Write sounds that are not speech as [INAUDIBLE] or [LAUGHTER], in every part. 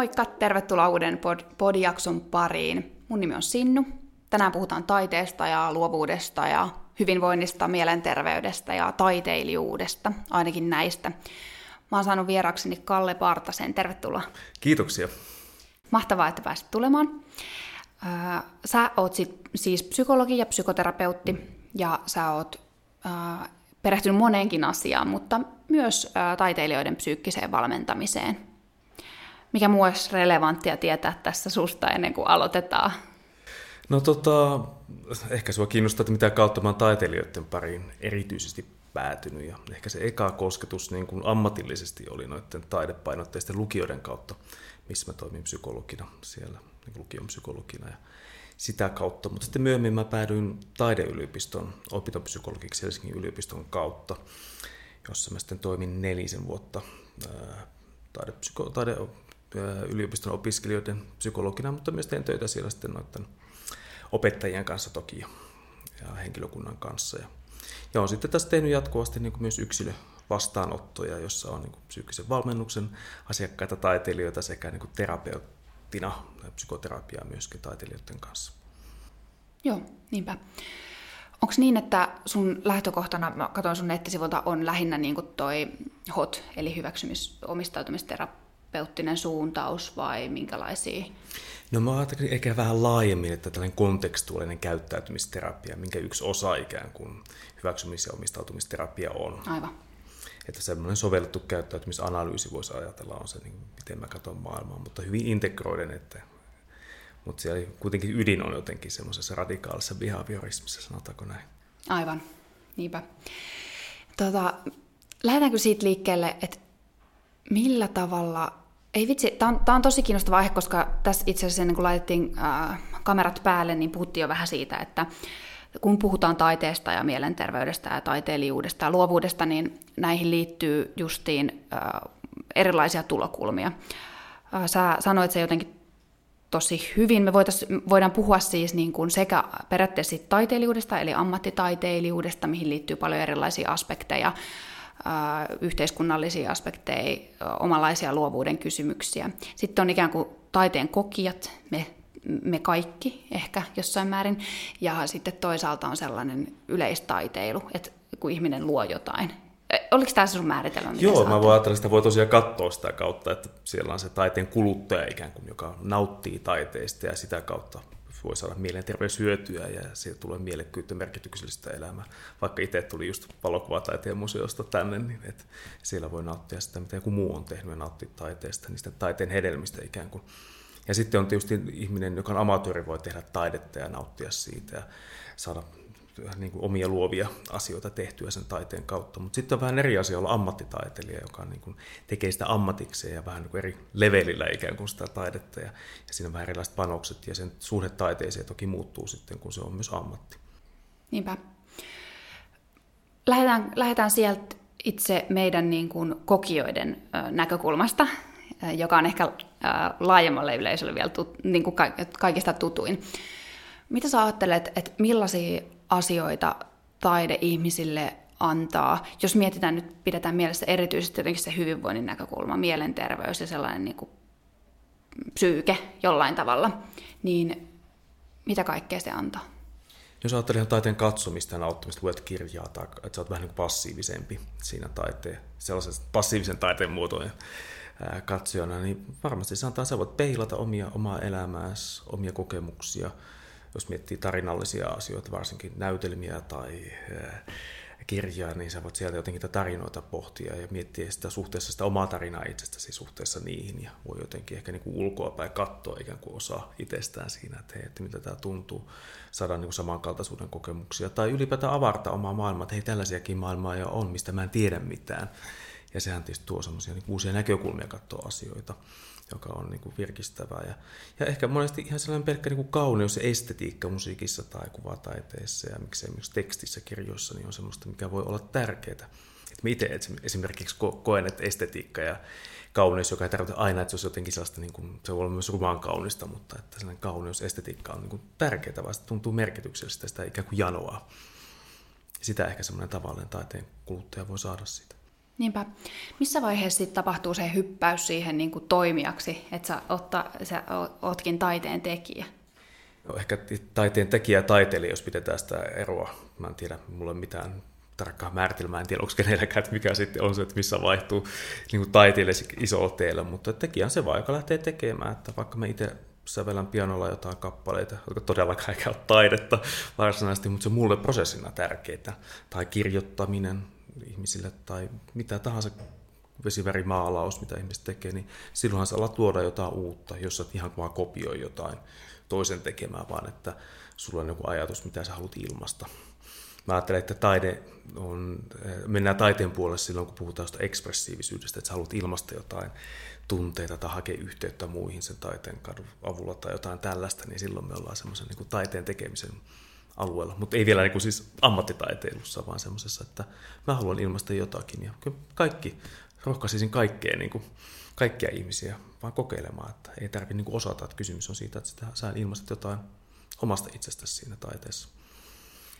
Moikka, tervetuloa uuden pod- podijakson pariin. Mun nimi on Sinnu. Tänään puhutaan taiteesta ja luovuudesta ja hyvinvoinnista, mielenterveydestä ja taiteilijuudesta, ainakin näistä. Mä oon saanut vierakseni Kalle Partasen. Tervetuloa. Kiitoksia. Mahtavaa, että pääsit tulemaan. Sä oot siis psykologi ja psykoterapeutti ja sä oot äh, perehtynyt moneenkin asiaan, mutta myös äh, taiteilijoiden psyykkiseen valmentamiseen. Mikä muu olisi relevanttia tietää tässä susta ennen kuin aloitetaan? No tota, ehkä sua kiinnostaa, että mitä kautta mä oon taiteilijoiden pariin erityisesti päätynyt. Ja ehkä se eka kosketus niin kuin ammatillisesti oli noiden taidepainotteisten lukioiden kautta, missä mä toimin psykologina siellä, niin lukion psykologina. Ja sitä kautta, mutta sitten myöhemmin mä päädyin taideyliopiston opintopsykologiksi Helsingin yliopiston kautta, jossa mä sitten toimin nelisen vuotta taidepsyko, taide, yliopiston opiskelijoiden psykologina, mutta myös teen töitä siellä sitten noiden opettajien kanssa toki ja, henkilökunnan kanssa. Ja, ja olen sitten tässä tehnyt jatkuvasti niin kuin myös yksilö vastaanottoja, jossa on niin kuin psyykkisen valmennuksen asiakkaita, taiteilijoita sekä niin kuin terapeuttina psykoterapiaa myöskin taiteilijoiden kanssa. Joo, niinpä. Onko niin, että sun lähtökohtana, mä katson sun nettisivulta, on lähinnä niin kuin toi HOT, eli hyväksymis- omistautumisterapeuttinen suuntaus, vai minkälaisia? No mä ajattelin ehkä vähän laajemmin, että tällainen kontekstuaalinen käyttäytymisterapia, minkä yksi osa ikään kuin hyväksymis- ja omistautumisterapia on. Aivan. Että semmoinen sovellettu käyttäytymisanalyysi voisi ajatella on se, niin miten mä katson maailmaa, mutta hyvin integroiden, että mutta siellä kuitenkin ydin on jotenkin semmoisessa radikaalissa behaviorismissa, sanotaanko näin. Aivan, niinpä. Tota, lähdetäänkö siitä liikkeelle, että millä tavalla, ei vitsi, tämä on, on tosi kiinnostava aihe, koska tässä itse asiassa ennen kuin laitettiin äh, kamerat päälle, niin puhuttiin jo vähän siitä, että kun puhutaan taiteesta ja mielenterveydestä ja taiteilijuudesta ja luovuudesta, niin näihin liittyy justiin äh, erilaisia tulokulmia. Äh, sä sanoit se jotenkin tosi hyvin. Me voidaan puhua siis niin kuin sekä periaatteessa taiteilijuudesta, eli ammattitaiteilijuudesta, mihin liittyy paljon erilaisia aspekteja, yhteiskunnallisia aspekteja, omanlaisia luovuuden kysymyksiä. Sitten on ikään kuin taiteen kokijat, me, me kaikki ehkä jossain määrin, ja sitten toisaalta on sellainen yleistaiteilu, että kun ihminen luo jotain, Oliko tämä sun määritelmä? Joo, mä voin ajatella, että sitä voi tosiaan katsoa sitä kautta, että siellä on se taiteen kuluttaja ikään kuin, joka nauttii taiteista ja sitä kautta voi saada mielenterveyshyötyä ja siitä tulee mielekkyyttä merkityksellistä elämää. Vaikka itse tuli just valokuvataiteen museosta tänne, niin että siellä voi nauttia sitä, mitä joku muu on tehnyt ja nauttia taiteesta, niistä taiteen hedelmistä ikään kuin. Ja sitten on tietysti ihminen, joka on amatööri, voi tehdä taidetta ja nauttia siitä ja saada niin kuin omia luovia asioita tehtyä sen taiteen kautta. Mutta sitten on vähän eri asia olla ammattitaiteilija, joka niin kuin tekee sitä ammatikseen ja vähän niin kuin eri levelillä ikään kuin sitä taidetta. Ja, ja siinä on vähän erilaiset panokset ja sen suhde taiteeseen toki muuttuu sitten, kun se on myös ammatti. Niinpä. Lähdetään, lähdetään sieltä itse meidän niin kuin kokijoiden näkökulmasta, joka on ehkä laajemmalle yleisölle vielä tut, niin kuin kaikista tutuin. Mitä sä ajattelet, että millaisia asioita taide ihmisille antaa, jos mietitään nyt, pidetään mielessä erityisesti jotenkin se hyvinvoinnin näkökulma, mielenterveys ja sellainen niin kuin psyyke jollain tavalla, niin mitä kaikkea se antaa? Jos ajattelee taiteen katsomista ja nauttimista, luet kirjaa, tai että sä oot vähän niin passiivisempi siinä taiteen, sellaisen passiivisen taiteen muotojen katsojana, niin varmasti se antaa, sä voit peilata omia, omaa elämääsi, omia kokemuksia, jos miettii tarinallisia asioita, varsinkin näytelmiä tai eh, kirjaa, niin sä voit sieltä jotenkin tarinoita pohtia ja miettiä sitä suhteessa sitä omaa tarinaa itsestäsi suhteessa niihin ja voi jotenkin ehkä niin kuin ulkoa päin katsoa ikään kuin osaa itsestään siinä, että hei, että mitä tämä tuntuu, saada niin kuin samankaltaisuuden kokemuksia tai ylipäätään avartaa omaa maailmaa, että hei tällaisiakin maailmaa jo on, mistä mä en tiedä mitään. Ja sehän tietysti tuo semmoisia niin uusia näkökulmia katsoa asioita joka on niin kuin virkistävää. Ja, ja ehkä monesti ihan sellainen pelkkä niin kuin kauneus ja estetiikka musiikissa tai kuvataiteessa ja miksei myös tekstissä, kirjoissa, niin on semmoista, mikä voi olla tärkeää. Et mä itse esimerkiksi koen, että estetiikka ja kauneus, joka ei tarkoita aina, että se olisi jotenkin sellaista, niin kuin, se voi olla myös rumaan kaunista, mutta että sellainen kauneus, estetiikka on niin kuin tärkeää, vaan se tuntuu merkityksellistä, sitä ikään kuin janoa. Sitä ehkä semmoinen tavallinen taiteen kuluttaja voi saada siitä. Niinpä. Missä vaiheessa sitten tapahtuu se hyppäys siihen niin kuin toimijaksi, että sä, otta, sä ootkin taiteen tekijä? No, ehkä taiteen tekijä ja taiteilija, jos pidetään sitä eroa. Mä en tiedä, mulla on mitään tarkkaa määritelmää, en tiedä onko kenelläkään, että mikä sitten on se, että missä vaihtuu niin kuin taiteilija isolla teellä, mutta tekijä on se vaan, joka lähtee tekemään, että vaikka me itse sävelän pianolla jotain kappaleita, jotka todellakaan ei ole taidetta varsinaisesti, mutta se on mulle prosessina tärkeää. Tai kirjoittaminen ihmisille tai mitä tahansa vesivärimaalaus, mitä ihmiset tekee, niin silloinhan sä alat luoda jotain uutta, jos sä ihan vaan kopioi jotain toisen tekemään, vaan että sulla on joku ajatus, mitä sä haluat ilmasta. Mä ajattelen, että taide on, mennään taiteen puolelle silloin, kun puhutaan sitä ekspressiivisyydestä, että sä haluat ilmasta jotain tunteita tai hakea yhteyttä muihin sen taiteen avulla tai jotain tällaista, niin silloin me ollaan semmoisen niin taiteen tekemisen alueella. Mutta ei vielä niin kuin siis ammattitaiteilussa, vaan semmoisessa, että mä haluan ilmaista jotakin. Ja kaikki, rohkaisisin kaikkea, niin kuin, kaikkia ihmisiä vaan kokeilemaan, että ei tarvitse niin osata, että kysymys on siitä, että sä ilmaistat jotain omasta itsestäsi siinä taiteessa.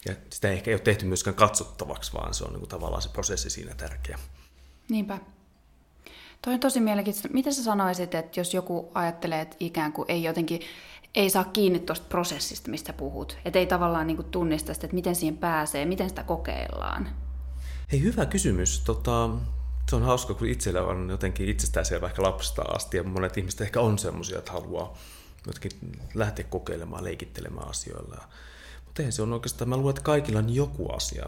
Ja sitä ei ehkä ei ole tehty myöskään katsottavaksi, vaan se on niin kuin tavallaan se prosessi siinä tärkeä. Niinpä. Toi on tosi mielenkiintoista. Mitä sä sanoisit, että jos joku ajattelee, että ikään kuin ei jotenkin ei saa kiinni tuosta prosessista, mistä puhut. Että ei tavallaan niin tunnista sitä, että miten siihen pääsee, miten sitä kokeillaan. Hei, hyvä kysymys. Tota, se on hauska, kun itsellä on jotenkin itsestäänselvä ehkä lapsesta asti, ja monet ihmiset ehkä on semmoisia, että haluaa jotenkin lähteä kokeilemaan, leikittelemään asioilla. Mutta eihän se on oikeastaan, mä luulen, että kaikilla on joku asia,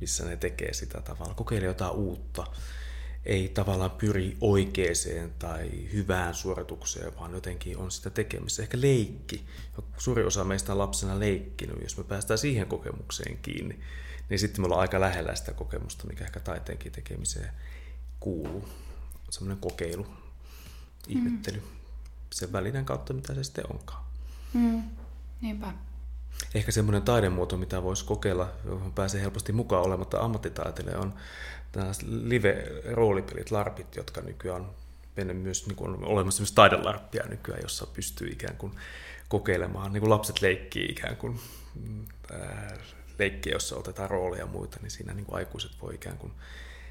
missä ne tekee sitä tavalla, kokeilee jotain uutta ei tavallaan pyri oikeeseen tai hyvään suoritukseen, vaan jotenkin on sitä tekemistä. Ehkä leikki. Suuri osa meistä on lapsena leikkinyt. Jos me päästään siihen kokemukseen kiinni, niin sitten me ollaan aika lähellä sitä kokemusta, mikä ehkä taiteenkin tekemiseen kuuluu. Semmoinen kokeilu, ihmettely. Mm. Sen välinen kautta, mitä se sitten onkaan. Mm. Niinpä. Ehkä semmoinen taidemuoto, mitä voisi kokeilla, johon pääsee helposti mukaan olematta ammattitaiteilija, on tällaiset live-roolipelit, larpit, jotka nykyään on myös niin kuin on olemassa myös taidelarppia nykyään, jossa pystyy ikään kuin kokeilemaan, niin kuin lapset leikkii ikään kuin ää, leikkiä, jossa otetaan rooleja ja muita, niin siinä niin kuin aikuiset voi ikään kuin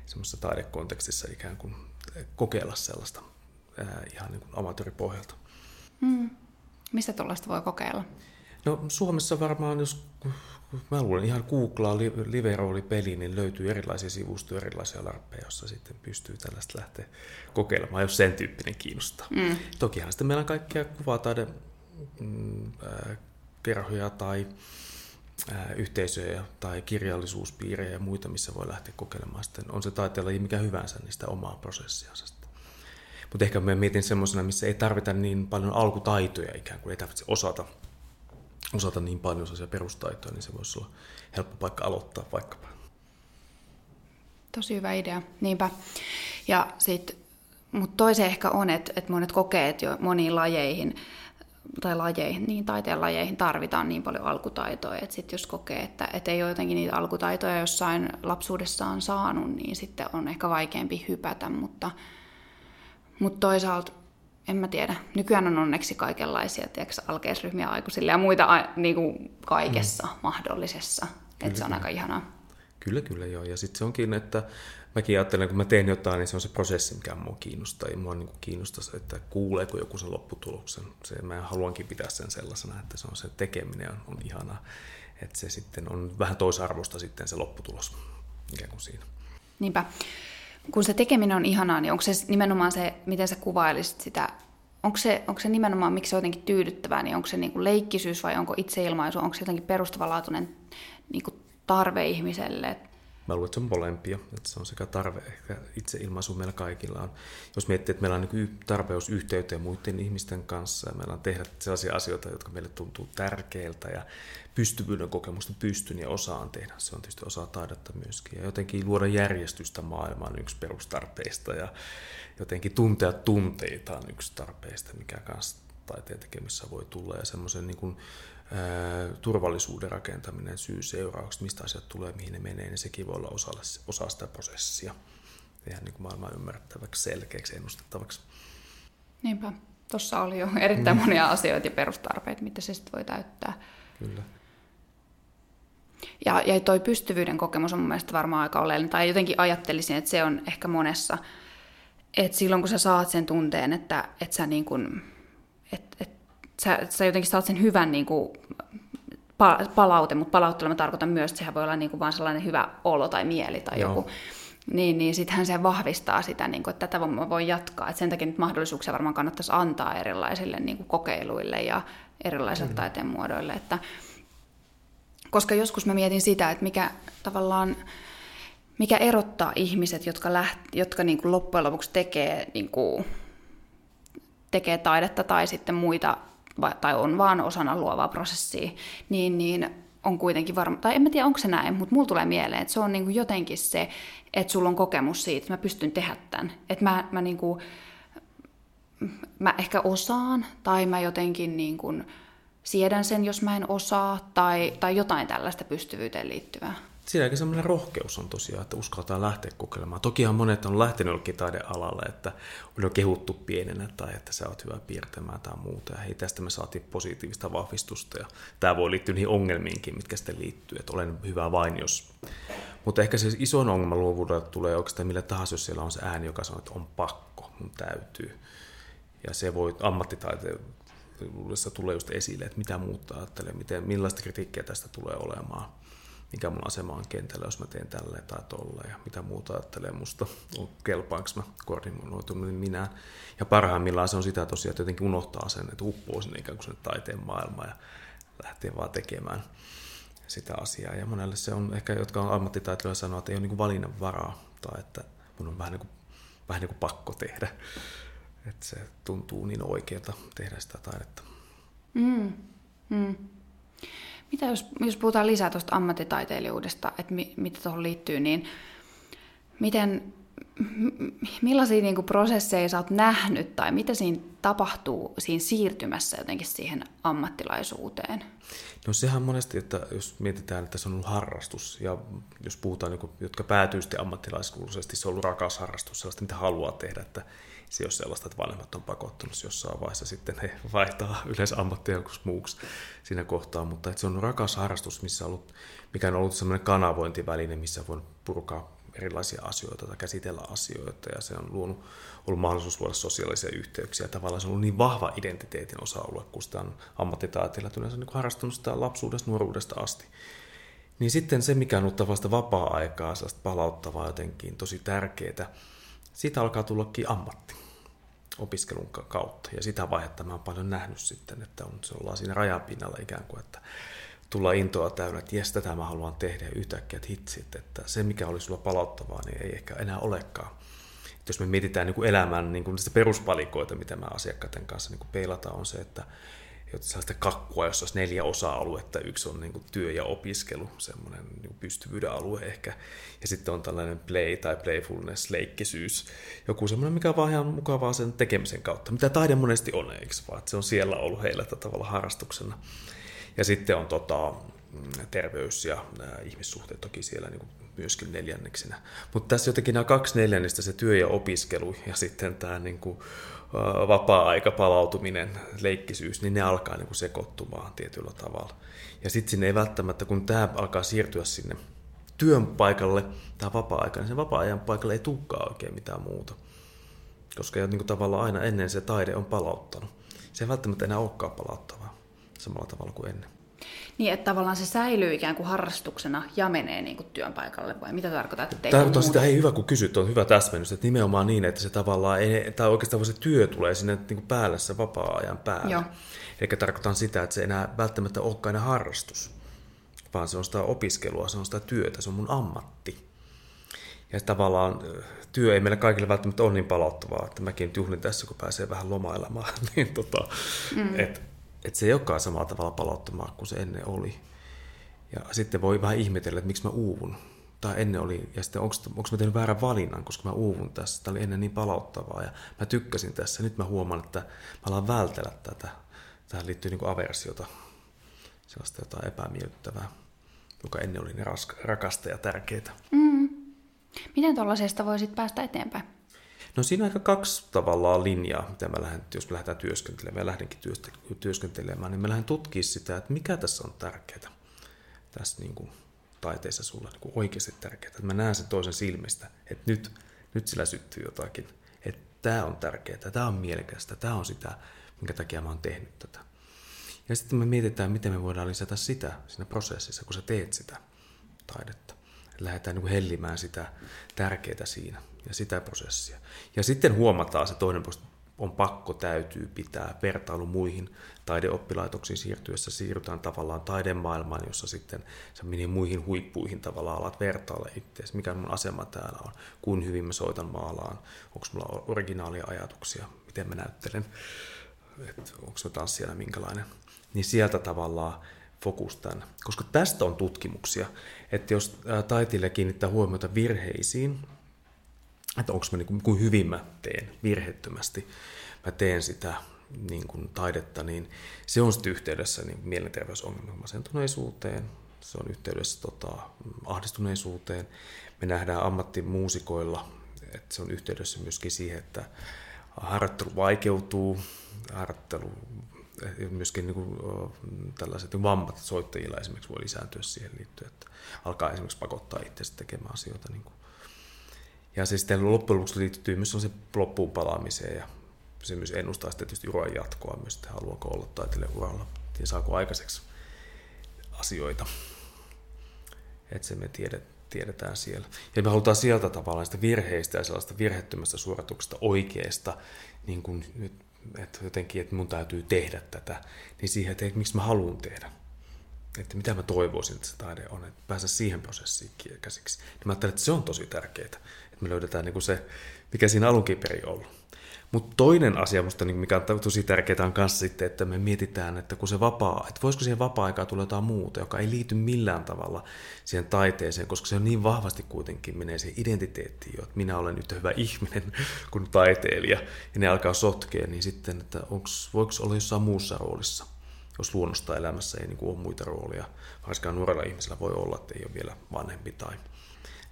semmoisessa taidekontekstissa ikään kuin kokeilla sellaista ää, ihan niin kuin amatööripohjalta. Hmm. Mistä tuollaista voi kokeilla? No Suomessa varmaan, jos mä luulen ihan googlaa live-rooli-peli, niin löytyy erilaisia sivustoja, erilaisia larppeja, joissa sitten pystyy tällaista lähteä kokeilemaan, jos sen tyyppinen kiinnostaa. Mm. Tokihan sitten meillä on kaikkia kuvataide mm, äh, kerhoja tai äh, yhteisöjä tai kirjallisuuspiirejä ja muita, missä voi lähteä kokeilemaan. Sitten on se taiteella mikä hyvänsä, niin sitä omaa prosessiansa. Mutta ehkä mä mietin semmoisena, missä ei tarvita niin paljon alkutaitoja ikään kuin, ei tarvitse osata – osata niin paljon sellaisia perustaitoja, niin se voisi olla helppo paikka aloittaa vaikkapa. Tosi hyvä idea, niinpä. Ja sit, mutta toisen ehkä on, että, että monet kokee, että jo moniin lajeihin tai lajeihin, niin taiteen lajeihin tarvitaan niin paljon alkutaitoja, että sit jos kokee, että, että ei ole jotenkin niitä alkutaitoja jossain lapsuudessaan saanut, niin sitten on ehkä vaikeampi hypätä, mutta, mutta toisaalta en mä tiedä. Nykyään on onneksi kaikenlaisia tiedätkö, alkeisryhmiä aikuisille ja muita niin kuin kaikessa mm. mahdollisessa. Että se on aika ihanaa. Kyllä, kyllä joo. Ja sitten se onkin, että mäkin ajattelen, kun mä teen jotain, niin se on se prosessi, mikä mua kiinnostaa. Ei mua niin kiinnostaa se, että kuuleeko joku sen lopputuloksen. Se, mä haluankin pitää sen sellaisena, että se on se tekeminen on, on ihanaa. Että se sitten on vähän toisarvosta sitten se lopputulos ikään kuin siinä. Niinpä kun se tekeminen on ihanaa, niin onko se nimenomaan se, miten sä kuvailisit sitä, onko se, onko se nimenomaan, miksi se on jotenkin tyydyttävää, niin onko se niin kuin leikkisyys vai onko itseilmaisu, onko se jotenkin perustavanlaatuinen niin kuin tarve ihmiselle? Mä luulen, että se on molempia. Että se on sekä tarve, ehkä itseilmaisu meillä kaikilla on. Jos miettii, että meillä on niin tarpeus yhteyteen muiden ihmisten kanssa ja meillä on tehdä sellaisia asioita, jotka meille tuntuu tärkeiltä ja pystyvyyden kokemusta pystyn ja osaan tehdä. Se on tietysti osa taidetta myöskin. Ja jotenkin luoda järjestystä maailmaan yksi perustarpeista ja jotenkin tuntea tunteita on yksi tarpeista, mikä kanssa taiteen tekemissä voi tulla. Ja semmoisen niin kuin, ää, turvallisuuden rakentaminen, syy-seuraukset, mistä asiat tulee, mihin ne menee, niin sekin voi olla osa, osa sitä prosessia. Tehdä niin kuin maailman ymmärrettäväksi, selkeäksi, ennustettavaksi. Niinpä. Tuossa oli jo erittäin monia asioita ja perustarpeita, mitä se sitten voi täyttää. Kyllä. Ja, ja toi pystyvyyden kokemus on mun mielestä varmaan aika oleellinen, tai jotenkin ajattelisin, että se on ehkä monessa, että silloin kun sä saat sen tunteen, että, että sä niin kuin, että, että sä, sä jotenkin saat sen hyvän niin kuin, palaute, mutta palautteella mä tarkoitan myös, että sehän voi olla niin kuin vaan sellainen hyvä olo tai mieli tai Joo. joku, niin, niin sittenhän se vahvistaa sitä, niin kuin, että tätä mä voin jatkaa. Et sen takia nyt mahdollisuuksia varmaan kannattaisi antaa erilaisille niin kuin kokeiluille ja erilaisille mm. taiteen muodoille. Että, koska joskus mä mietin sitä, että mikä tavallaan mikä erottaa ihmiset, jotka, läht, jotka niin kuin loppujen lopuksi tekee, niin kuin, tekee taidetta tai sitten muita, tai on vaan osana luovaa prosessia, niin, niin on kuitenkin varma, tai en mä tiedä onko se näin, mutta mulla tulee mieleen, että se on niin kuin jotenkin se, että sulla on kokemus siitä, että mä pystyn tehdä tämän. Että mä, mä, niin kuin, mä ehkä osaan, tai mä jotenkin niin kuin siedän sen, jos mä en osaa, tai, tai jotain tällaista pystyvyyteen liittyvää. Siinäkin semmoinen rohkeus on tosiaan, että uskaltaa lähteä kokeilemaan. Tokihan monet on lähtenyt jollekin taidealalle, että on kehuttu pienenä tai että sä oot hyvä piirtämään tai muuta. Ja hei, tästä me saatiin positiivista vahvistusta ja tämä voi liittyä niihin ongelmiinkin, mitkä sitten liittyy, että olen hyvä vain jos. Mutta ehkä se iso ongelma luovuudella tulee oikeastaan millä tahansa, jos siellä on se ääni, joka sanoo, että on pakko, mun täytyy. Ja se voi ammattitaiteen tulee just esille, että mitä muuttaa ajattelee, miten, millaista kritiikkiä tästä tulee olemaan mikä mun asema on kentällä, jos mä teen tälleen tai tolleen, ja mitä muuta ajattelee musta, [LAUGHS] kelpaanko mä koordinoituminen minä. Ja parhaimmillaan se on sitä tosiaan, että jotenkin unohtaa sen, että uppoo sinne ikään kuin taiteen maailmaan ja lähtee vaan tekemään sitä asiaa. Ja monelle se on ehkä, jotka on ammattitaitoja sanoa, että ei ole niin valinnan varaa, tai että mun on vähän niin kuin, vähän niin kuin pakko tehdä. Että se tuntuu niin oikealta tehdä sitä taidetta. Mm. Mm. Mitä jos, jos puhutaan lisää tuosta ammattitaiteilijuudesta, että mi, mitä tuohon liittyy, niin miten, millaisia niin kuin prosesseja sä oot nähnyt tai mitä siinä tapahtuu siinä siirtymässä jotenkin siihen ammattilaisuuteen? No sehän monesti, että jos mietitään, että se on ollut harrastus ja jos puhutaan, niin kuin, jotka päätyy sitten se on ollut rakas harrastus, sellaista mitä haluaa tehdä, että se on sellaista, että vanhemmat on pakottanut jossain vaiheessa sitten he vaihtaa yleensä ammattia joku muuksi siinä kohtaa, mutta että se on rakas harrastus, missä on ollut, mikä on ollut sellainen kanavointiväline, missä voi purkaa erilaisia asioita tai käsitellä asioita ja se on luonut, ollut mahdollisuus luoda sosiaalisia yhteyksiä. Tavallaan se on ollut niin vahva identiteetin osa-alue, kun sitä on ammattitaiteilla yleensä niin harrastanut sitä lapsuudesta, nuoruudesta asti. Niin sitten se, mikä on ollut vapaa-aikaa, sellaista palauttavaa jotenkin, tosi tärkeää, siitä alkaa tullakin ammatti opiskelun kautta. Ja sitä vaihetta mä oon paljon nähnyt sitten, että on, se ollaan siinä rajapinnalla ikään kuin, että tulla intoa täynnä, että jes, tätä mä haluan tehdä ja yhtäkkiä, että hitsit, että se mikä oli sulla palauttavaa, niin ei ehkä enää olekaan. Että jos me mietitään niin kuin elämän niin kuin peruspalikoita, mitä mä asiakkaiden kanssa niin kuin peilataan, on se, että sellaista kakkua, jossa olisi neljä osa-aluetta. Yksi on niin kuin työ ja opiskelu, semmoinen niin pystyvyyden alue ehkä. Ja sitten on tällainen play tai playfulness, leikkisyys. Joku semmoinen, mikä on vaan ihan mukavaa sen tekemisen kautta. Mitä taide monesti on, eikö vaan? Että se on siellä ollut heillä tavalla harrastuksena. Ja sitten on tota, terveys ja ihmissuhteet toki siellä niin kuin myöskin neljänneksenä. Mutta tässä jotenkin nämä kaksi neljännestä, se työ ja opiskelu ja sitten tämä niin kuin, vapaa-aika, palautuminen, leikkisyys, niin ne alkaa niin kuin sekoittumaan tietyllä tavalla. Ja sitten sinne ei välttämättä, kun tämä alkaa siirtyä sinne työn paikalle, tämä vapaa-aika, niin sen vapaa-ajan paikalle ei tulekaan oikein mitään muuta. Koska niin tavallaan aina ennen se taide on palauttanut. Se ei välttämättä enää olekaan palauttavaa samalla tavalla kuin ennen. Niin, että tavallaan se säilyy ikään kuin harrastuksena ja menee niin kuin työn paikalle, vai mitä tarkoitat? Että Tarkoitan sitä, hei hyvä kun kysyt, on hyvä täsmennys, että nimenomaan niin, että se tavallaan, ei, tai oikeastaan se työ tulee sinne niin kuin päälle se vapaa-ajan päälle. Joo. Eli tarkoitan sitä, että se ei enää välttämättä olekaan enää harrastus, vaan se on sitä opiskelua, se on sitä työtä, se on mun ammatti. Ja tavallaan työ ei meille kaikille välttämättä ole niin palauttavaa, että mäkin juhlin tässä, kun pääsee vähän lomailemaan. [LAUGHS] niin tota, mm. et, et se ei olekaan samalla tavalla palauttamaa kuin se ennen oli. Ja sitten voi vähän ihmetellä, että miksi mä uuvun. Tai ennen oli, ja sitten onko, mä tehnyt väärän valinnan, koska mä uuvun tässä. Tämä oli ennen niin palauttavaa ja mä tykkäsin tässä. Nyt mä huomaan, että mä alan vältellä tätä. Tähän liittyy niin aversiota, sellaista jotain epämiellyttävää, joka ennen oli niin rakasta ja tärkeää. Mm. Miten tuollaisesta voisit päästä eteenpäin? No siinä on aika kaksi tavallaan linjaa, mitä mä lähden, jos me lähdetään työskentelemään, ja lähdenkin työskentelemään, niin mä lähden tutkimaan sitä, että mikä tässä on tärkeää tässä niin kuin taiteessa sulle niin oikeasti tärkeää, että mä näen sen toisen silmistä, että nyt, nyt sillä syttyy jotakin, että tämä on tärkeää, tämä on mielekästä, tämä on sitä, minkä takia mä oon tehnyt tätä. Ja sitten me mietitään, miten me voidaan lisätä sitä siinä prosessissa, kun sä teet sitä taidetta. Lähdetään niin hellimään sitä tärkeää siinä ja sitä prosessia. Ja sitten huomataan se toinen on pakko, täytyy pitää vertailu muihin taideoppilaitoksiin siirtyessä. Siirrytään tavallaan taidemaailmaan, jossa sitten sä meni muihin huippuihin tavallaan alat vertailla itseäsi, mikä mun asema täällä on, kuin hyvin mä soitan maalaan, onko mulla originaalia ajatuksia, miten mä näyttelen, että onko mä tanssijana minkälainen. Niin sieltä tavallaan fokus tämän. Koska tästä on tutkimuksia, että jos taiteilija kiinnittää huomiota virheisiin, että onko mä niin kuin hyvin mä teen virhettömästi, mä teen sitä niin kuin taidetta, niin se on sitten yhteydessä niin mielenterveysongelmien masentuneisuuteen, se on yhteydessä tota, ahdistuneisuuteen. Me nähdään ammattimuusikoilla, että se on yhteydessä myöskin siihen, että harjoittelu vaikeutuu, harjoittelu myöskin niin kuin, tällaiset vammat soittajilla esimerkiksi voi lisääntyä siihen liittyen, että alkaa esimerkiksi pakottaa itse tekemään asioita niin kuin ja se sitten loppujen lopuksi liittyy myös se loppuun palaamiseen ja se myös ennustaa sitten tietysti uran jatkoa myös, että haluaako olla taiteilijan uralla ja saako aikaiseksi asioita. Että se me tiedet, tiedetään siellä. Ja me halutaan sieltä tavallaan sitä virheistä ja sellaista virhettömästä suorituksesta oikeasta, niin kuin nyt, että jotenkin, että mun täytyy tehdä tätä, niin siihen, että miksi mä haluan tehdä että mitä mä toivoisin, että se taide on, että päästä siihen prosessiin käsiksi. Niin mä ajattelen, että se on tosi tärkeää, että me löydetään niin kuin se, mikä siinä alunkin perin ollut. Mutta toinen asia, musta, niin mikä on tosi tärkeää, on kanssa sitten, että me mietitään, että kun se vapaa, että voisiko siihen vapaa-aikaan tulla jotain muuta, joka ei liity millään tavalla siihen taiteeseen, koska se on niin vahvasti kuitenkin menee siihen identiteettiin jo, että minä olen nyt hyvä ihminen [LAUGHS] kuin taiteilija, ja ne alkaa sotkea, niin sitten, että onks, voiko olla jossain muussa roolissa jos luonnosta elämässä ei niin kuin ole muita roolia. Varsinkaan nuorella ihmisellä voi olla, että ei ole vielä vanhempi tai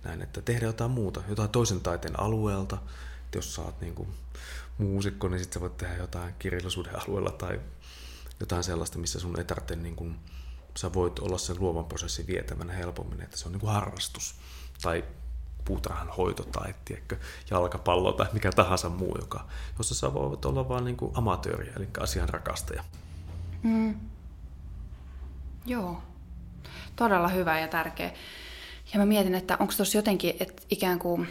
näin, että tehdä jotain muuta, jotain toisen taiteen alueelta. Että jos oot niin kuin muusikko, niin sitten sä voit tehdä jotain kirjallisuuden alueella tai jotain sellaista, missä sun ei tarvitse niin kuin, sä voit olla sen luovan prosessin vietävänä helpommin, että se on niin kuin harrastus tai puutarhanhoito tai tiedätkö, jalkapallo tai mikä tahansa muu, joka, jossa sä voit olla vain niin amatööri, eli asian rakastaja. Mm. Joo, todella hyvä ja tärkeä. Ja mä mietin, että onko tuossa jotenkin, että ikään kuin,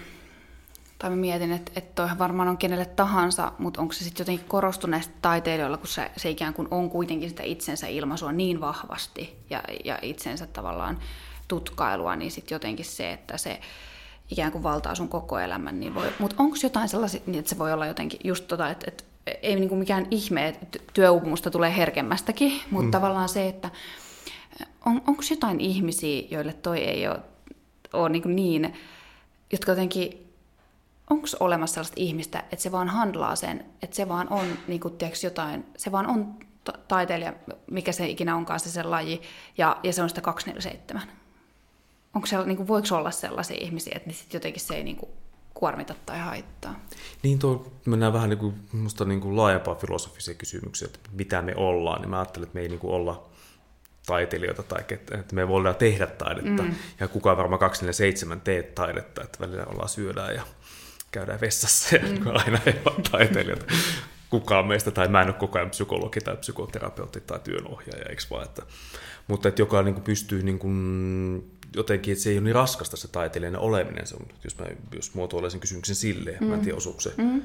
tai mä mietin, että, että toihan varmaan on kenelle tahansa, mutta onko se sitten jotenkin korostuneesta taiteilijoilla, kun se, se ikään kuin on kuitenkin sitä itsensä ilmaisua niin vahvasti ja, ja itsensä tavallaan tutkailua, niin sitten jotenkin se, että se ikään kuin valtaa sun koko elämän, niin voi, mutta onko jotain sellaisia, niin että se voi olla jotenkin just tota, että, että ei niin kuin mikään ihme, että työuupumusta tulee herkemmästäkin, mutta mm. tavallaan se, että on, onko jotain ihmisiä, joille toi ei ole, ole niin, niin jotka jotenkin, onko olemassa sellaista ihmistä, että se vaan handlaa sen, että se vaan on niin kuin, tiedätkö, jotain, se vaan on taiteilija, mikä se ikinä onkaan se sen laji, ja, ja se on sitä 247. Onko se, niin kuin, voiko olla sellaisia ihmisiä, että sit jotenkin se ei niin kuin, kuormita tai haittaa. Niin tuo, mennään vähän niin kuin, musta niin kuin laajempaa filosofisia kysymyksiä, että mitä me ollaan, niin mä ajattelen, että me ei niin kuin olla taiteilijoita tai että me voidaan tehdä taidetta. Mm. Ja kukaan varmaan 247 tee taidetta, että välillä ollaan syödään ja käydään vessassa ja mm. aina ei ole taiteilijoita. Kukaan meistä, tai mä en ole koko ajan psykologi tai psykoterapeutti tai työnohjaaja, eikö vaan, että, mutta että joka niin kuin pystyy niin kuin jotenkin, että se ei ole niin raskasta se taiteilijan oleminen, se on, jos mä jos muotoilen sen kysymyksen silleen, mm. mä en tiedä osuuko se mm.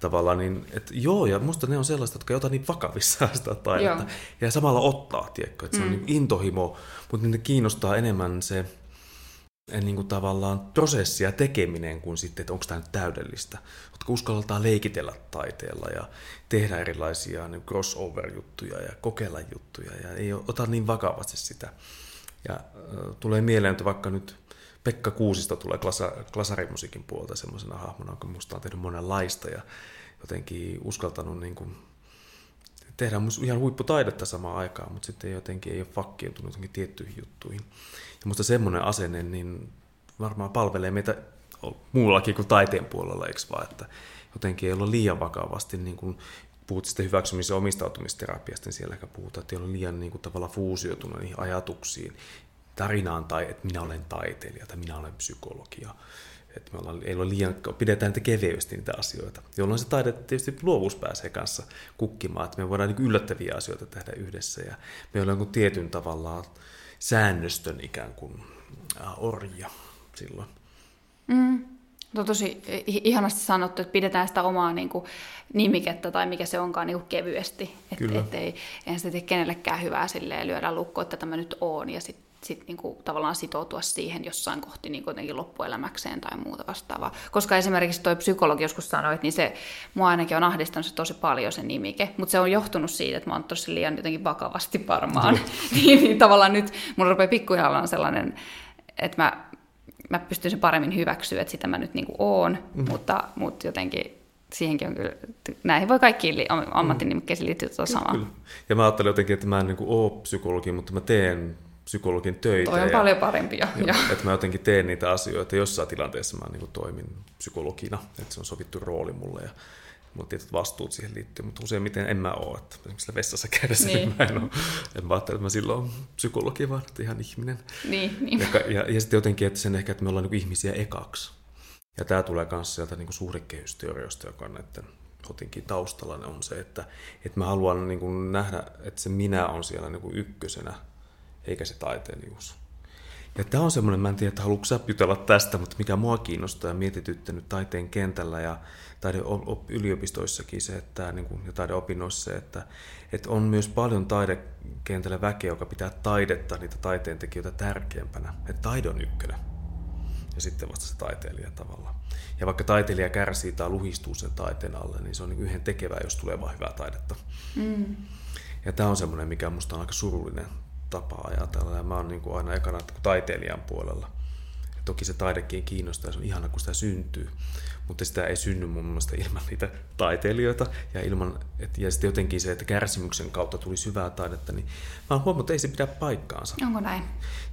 tavallaan, niin että joo, ja musta ne on sellaista, jotka ei ota niin vakavissaan sitä taidetta, joo. ja samalla ottaa, tiedätkö, että mm. se on mm. niin intohimo, mutta ne kiinnostaa enemmän se niin kuin tavallaan prosessi ja tekeminen kuin sitten, että onko tämä nyt täydellistä. Jotka uskalletaan leikitellä taiteella ja tehdä erilaisia niin crossover-juttuja ja kokeilla juttuja ja ei ota niin vakavasti sitä. Ja äh, tulee mieleen, että vaikka nyt Pekka Kuusista tulee klasa, klasarimusiikin puolta semmoisena hahmona, joka musta on tehnyt monenlaista ja jotenkin uskaltanut niin kuin, tehdä ihan huipputaidetta samaan aikaan, mutta sitten jotenkin ei ole fakkiutunut jotenkin tiettyihin juttuihin. Ja musta semmoinen asenne niin varmaan palvelee meitä muullakin kuin taiteen puolella, eikö vaan, että jotenkin ei olla liian vakavasti niin kuin puhut sitten hyväksymisen omistautumisterapiasta, niin siellä ehkä puhutaan, että ei ole liian niin kuin, tavallaan fuusioitunut niihin ajatuksiin, tarinaan tai että minä olen taiteilija tai minä olen psykologia. Että me ollaan, ei ole liian, pidetään niitä keveästi niitä asioita, jolloin se taide tietysti luovuus pääsee kanssa kukkimaan, että me voidaan niin yllättäviä asioita tehdä yhdessä ja me ollaan kuin tietyn tavallaan säännöstön ikään kuin orja silloin. Mm. No tosi ihanasti sanottu, että pidetään sitä omaa niin kuin, nimikettä tai mikä se onkaan niin kuin kevyesti. Että et ei, eihän se tee kenellekään hyvää silleen, lyödä lukko, että tämä nyt on ja sitten sit niinku tavallaan sitoutua siihen jossain kohti niinku jotenkin loppuelämäkseen tai muuta vastaavaa. Koska esimerkiksi tuo psykologi joskus sanoi, että niin se, mua ainakin on ahdistanut se tosi paljon se nimike, mutta se on johtunut siitä, että mä oon tosi liian jotenkin vakavasti varmaan. [LAUGHS] niin, niin, tavallaan nyt mulla rupeaa pikkuhiljaa sellainen, että mä, mä pystyn sen paremmin hyväksyä, että sitä mä nyt niinku oon, mm. mutta, mutta jotenkin siihenkin on kyllä, näihin voi kaikkiin ammattinimikkeisiin liittyä tuota samaa. Kyllä. Ja mä ajattelen jotenkin, että mä en niin ole psykologi, mutta mä teen psykologin töitä. Toi on ja, paljon parempi jo. Ja, että mä jotenkin teen niitä asioita. Jossain tilanteessa mä niin toimin psykologina, että se on sovittu rooli mulle ja mulla tietyt vastuut siihen liittyy, mutta useimmiten en mä ole. Että esimerkiksi vessassa käydessä niin. niin mä en ole. En mä ajattele, että mä silloin olen psykologi, vaan että ihan ihminen. Niin, niin. Ja, ja, ja, sitten jotenkin, että sen ehkä, että me ollaan niin ihmisiä ekaksi. Ja tämä tulee myös sieltä niin suhdekehysteoriasta, joka on näiden jotenkin taustalla on se, että, että mä haluan niin kuin nähdä, että se minä on siellä niin kuin ykkösenä eikä se taiteilijuus. Ja tämä on semmoinen, mä en tiedä, että haluatko sä jutella tästä, mutta mikä mua kiinnostaa ja mietityttänyt taiteen kentällä ja yliopistoissakin se, että, niin kuin, ja taideopinnoissa se, että, että on myös paljon taidekentällä väkeä, joka pitää taidetta, niitä taiteentekijöitä tärkeämpänä. Että taide on ykkönen. Ja sitten vasta se taiteilija tavallaan. Ja vaikka taiteilija kärsii tai luhistuu sen taiteen alle, niin se on niin yhden tekevää, jos tulee vain hyvää taidetta. Mm. Ja tämä on semmoinen, mikä minusta on aika surullinen tapa ajatella. Ja mä oon niin kuin aina ekana taiteilijan puolella. Ja toki se taidekin kiinnostaa, se on ihana, kun sitä syntyy. Mutta sitä ei synny mun mielestä ilman niitä taiteilijoita. Ja, ilman, et, ja sitten jotenkin se, että kärsimyksen kautta tuli syvää taidetta, niin mä oon huomannut, että ei se pidä paikkaansa. Onko näin?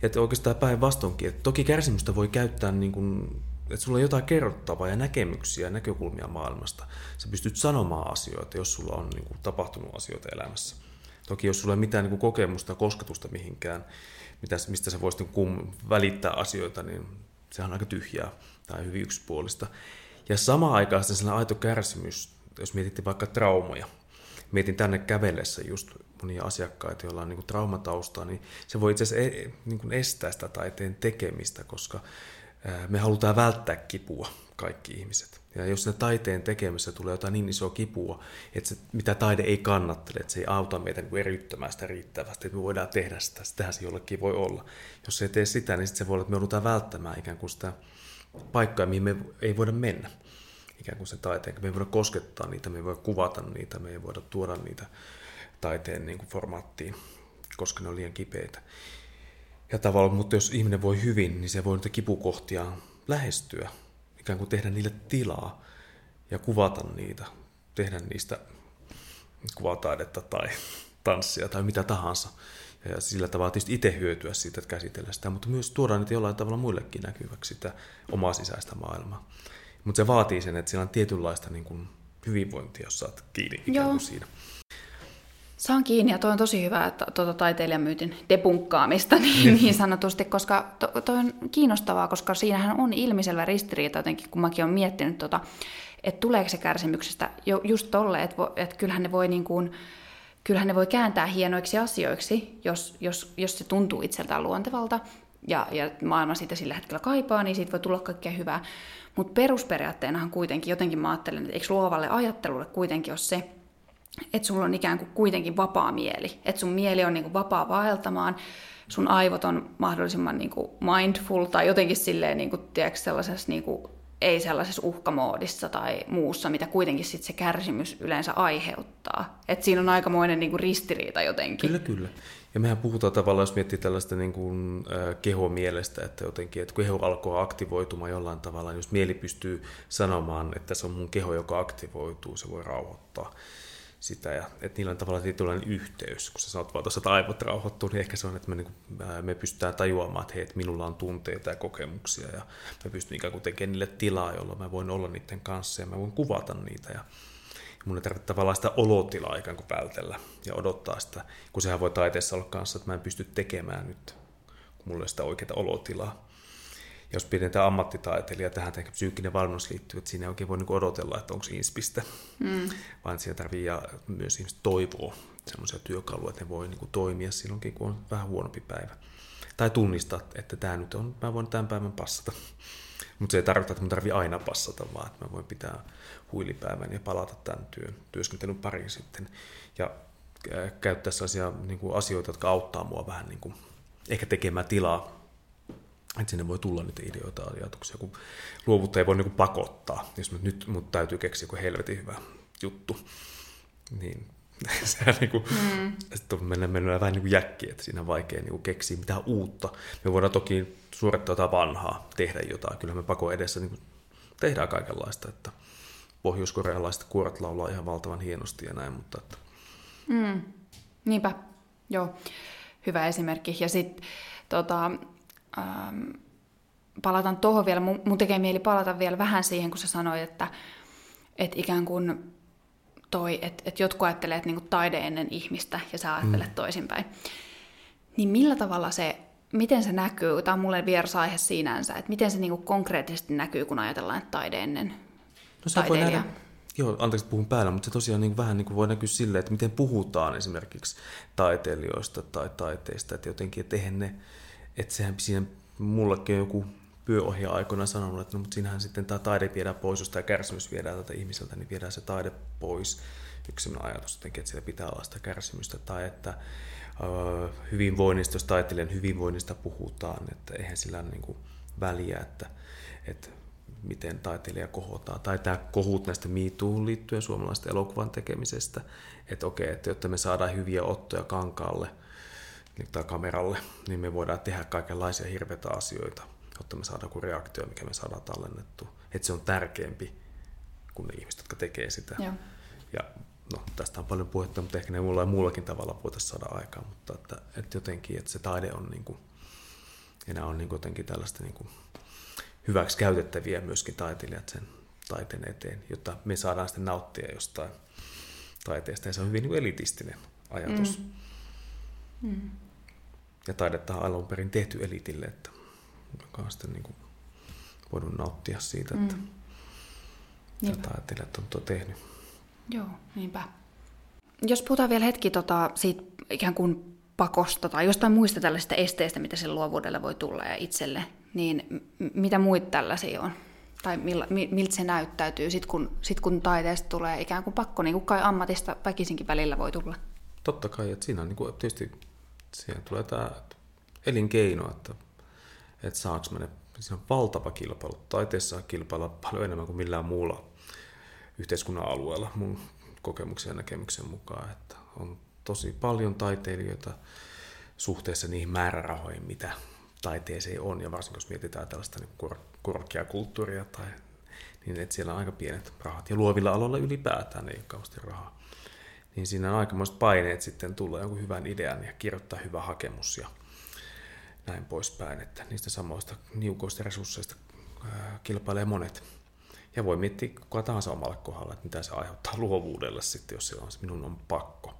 Ja että oikeastaan päinvastoinkin, että toki kärsimystä voi käyttää niin kuin, että sulla on jotain kerrottavaa ja näkemyksiä ja näkökulmia maailmasta. Sä pystyt sanomaan asioita, jos sulla on niin kuin, tapahtunut asioita elämässä. Toki jos sulla ei mitään niin kuin kokemusta, kosketusta mihinkään, mitä, mistä sä voisit niin välittää asioita, niin sehän on aika tyhjää tai hyvin yksipuolista. Ja samaan aikaan sellainen aito kärsimys, jos mietitte vaikka traumoja, mietin tänne kävellessä just monia asiakkaita, joilla on niin traumataustaa, niin se voi itse asiassa e, niin kuin estää sitä taiteen tekemistä, koska me halutaan välttää kipua, kaikki ihmiset. Ja jos ne taiteen tekemisessä tulee jotain niin isoa kipua, että se, mitä taide ei kannattele, että se ei auta meitä niin eryttämään sitä riittävästi, että me voidaan tehdä sitä, sitähän se jollekin voi olla. Jos se ei tee sitä, niin sitten se voi olla, että me joudutaan välttämään ikään kuin sitä paikkaa, mihin me ei voida mennä. Ikään kuin sen taiteen, me ei voida koskettaa niitä, me ei voida kuvata niitä, me ei voida tuoda niitä taiteen niin kuin formaattiin, koska ne on liian kipeitä. Ja tavallaan, mutta jos ihminen voi hyvin, niin se voi niitä kipukohtia lähestyä ikään kuin tehdä niille tilaa ja kuvata niitä, tehdä niistä kuvataidetta tai tanssia tai mitä tahansa. Ja sillä tavalla tietysti itse hyötyä siitä, että käsitellä sitä, mutta myös tuoda niitä jollain tavalla muillekin näkyväksi sitä omaa sisäistä maailmaa. Mutta se vaatii sen, että siellä on tietynlaista niin kuin hyvinvointia, jos saat kiinni ikään kuin siinä. Saan kiinni ja toi on tosi hyvä että tuota taiteilijamyytin depunkkaamista [LAUGHS] niin, niin sanotusti, koska to, toi on kiinnostavaa, koska siinähän on ilmiselvä ristiriita jotenkin, kun mäkin olen miettinyt, tota, että tuleeko se kärsimyksestä jo, just tolle, että, että kyllähän ne voi niin kuin, kyllähän ne voi kääntää hienoiksi asioiksi, jos, jos, jos se tuntuu itseltään luontevalta ja, ja maailma siitä sillä hetkellä kaipaa, niin siitä voi tulla kaikkea hyvää. Mutta perusperiaatteenahan kuitenkin, jotenkin mä ajattelen, että eikö luovalle ajattelulle kuitenkin ole se, että sulla on ikään kuin kuitenkin vapaa mieli, että sun mieli on niin kuin vapaa vaeltamaan, sun aivot on mahdollisimman niin kuin mindful tai jotenkin silleen niin kuin, tiedätkö, sellaisessa niin kuin, ei sellaisessa uhkamoodissa tai muussa, mitä kuitenkin sit se kärsimys yleensä aiheuttaa. Et siinä on aikamoinen niin kuin ristiriita jotenkin. Kyllä, kyllä. Ja mehän puhutaan tavallaan, jos miettii tällaista niin kuin, äh, kehomielestä, että jotenkin, että keho alkoi aktivoitumaan jollain tavalla, niin jos mieli pystyy sanomaan, että se on mun keho, joka aktivoituu, se voi rauhoittaa sitä, ja että niillä on tavallaan tietynlainen yhteys. Kun sä sanot vaan tuossa, että aivot rauhoittuu, niin ehkä se on, että me, niin kuin, me pystytään tajuamaan, että hei, että minulla on tunteita ja kokemuksia, ja me pystyn ikään kuin tekemään niille tilaa, jolloin mä voin olla niiden kanssa, ja mä voin kuvata niitä, ja mun ei tarvitse tavallaan sitä olotilaa ikään kuin vältellä ja odottaa sitä, kun sehän voi taiteessa olla kanssa, että mä en pysty tekemään nyt kun mulla ei sitä oikeaa olotilaa. Jos pidetään ammattitaiteilija tähän ehkä psyykkinen valmennus liittyy, että siinä ei oikein voi niin odotella, että onko inspistä, mm. vaan siinä tarvii ja myös ihmiset toivoa semmoisia työkaluja, että ne voi niin kuin toimia silloinkin, kun on vähän huonompi päivä. Tai tunnistaa, että tämä nyt on, mä voin tämän päivän passata. Mutta se ei tarkoita, että mun tarvii aina passata, vaan että mä voin pitää huilipäivän ja palata tämän työn, työskentelyn pariin sitten. Ja käyttää sellaisia niin kuin asioita, jotka auttaa mua vähän niin kuin, ehkä tekemään tilaa, että sinne voi tulla niitä ideoita ja ajatuksia, kun luovuutta ei voi niin kuin pakottaa. Jos nyt mut täytyy keksiä joku helvetin hyvä juttu, niin [LAUGHS] sehän niin kuin, mm. sitten mennään, mennään vähän niin kuin jäkki, että siinä on vaikea niin kuin keksiä mitään uutta. Me voidaan toki suorittaa jotain vanhaa, tehdä jotain. Kyllä me pako edessä niin kuin tehdään kaikenlaista, että pohjoiskorealaiset kuoret laulaa ihan valtavan hienosti ja näin, mutta että... Mm. Niinpä, joo. Hyvä esimerkki. Ja sitten tota, ähm, palataan tuohon vielä. Mun, mun tekee mieli palata vielä vähän siihen, kun sä sanoit, että, että ikään kuin toi, että, että jotkut ajattelee, että niinku taide ennen ihmistä ja sä ajattelet mm. toisinpäin. Niin millä tavalla se, miten se näkyy, tämä on mulle vieras aihe sinänsä, että miten se niinku konkreettisesti näkyy, kun ajatellaan, että taide ennen no, se voi nähdä, Joo, anteeksi, puhun päällä, mutta se tosiaan niin vähän niin kuin voi näkyä silleen, että miten puhutaan esimerkiksi taiteilijoista tai taiteista, että jotenkin, että eihän ne, että sehän siinä mullakin on joku työohjaaja aikoina sanonut, että no, mutta siinähän sitten tämä taide viedään pois, jos tämä kärsimys viedään tältä ihmiseltä, niin viedään se taide pois. Yksi sellainen ajatus jotenkin, että siellä pitää olla sitä kärsimystä, tai että hyvinvoinnista, jos taiteilijan hyvinvoinnista puhutaan, että eihän sillä niin kuin väliä, että, että miten taiteilija kohotaan. Tai tämä kohut näistä miituun liittyen suomalaisten elokuvan tekemisestä, että okei, että jotta me saadaan hyviä ottoja kankaalle tai kameralle, niin me voidaan tehdä kaikenlaisia hirveitä asioita jotta me saadaan joku reaktio, mikä me saadaan tallennettu. Että se on tärkeämpi kuin ne ihmiset, jotka tekee sitä. Joo. Ja no, tästä on paljon puhetta, mutta ehkä ne mulla ja muullakin tavalla voitaisiin saada aikaan, mutta että, että jotenkin, että se taide on niin kuin, enää on niin kuin jotenkin tällaista niin kuin hyväksi käytettäviä myöskin taiteilijat sen taiteen eteen, jotta me saadaan sitten nauttia jostain taiteesta. Ja se on hyvin niin elitistinen ajatus. Mm. Mm. Ja taidetta on alun perin tehty elitille, että joka on sitten niin kuin voinut nauttia siitä, että mm. tätä ajattelijat on tuo tehnyt. Joo, niinpä. Jos puhutaan vielä hetki tota, siitä ikään kuin pakosta tai jostain muista tällaisista esteistä, mitä sille luovuudelle voi tulla ja itselle, niin m- mitä muita tällaisia on? Tai mil, miltä se näyttäytyy sit kun, sit kun taiteesta tulee ikään kuin pakko, niin kuin kai ammatista väkisinkin välillä voi tulla? Totta kai, että siinä on niin kuin, tietysti siihen tulee tämä elinkeino, että että saanko mä ne, siinä on valtava kilpailu. Taiteessa kilpailla paljon enemmän kuin millään muulla yhteiskunnan alueella mun kokemuksen ja näkemyksen mukaan, että on tosi paljon taiteilijoita suhteessa niihin määrärahoihin, mitä taiteeseen on, ja varsinkin jos mietitään tällaista niin kor- korkeakulttuuria, tai, niin että siellä on aika pienet rahat, ja luovilla aloilla ylipäätään ei ole kauheasti rahaa. Niin siinä on aikamoiset paineet sitten tulla jonkun hyvän idean ja kirjoittaa hyvä hakemus ja näin poispäin, että niistä samoista niukoista resursseista kilpailee monet. Ja voi miettiä kuka tahansa omalle kohdalla, että mitä se aiheuttaa luovuudelle sitten, jos se on, minun on pakko.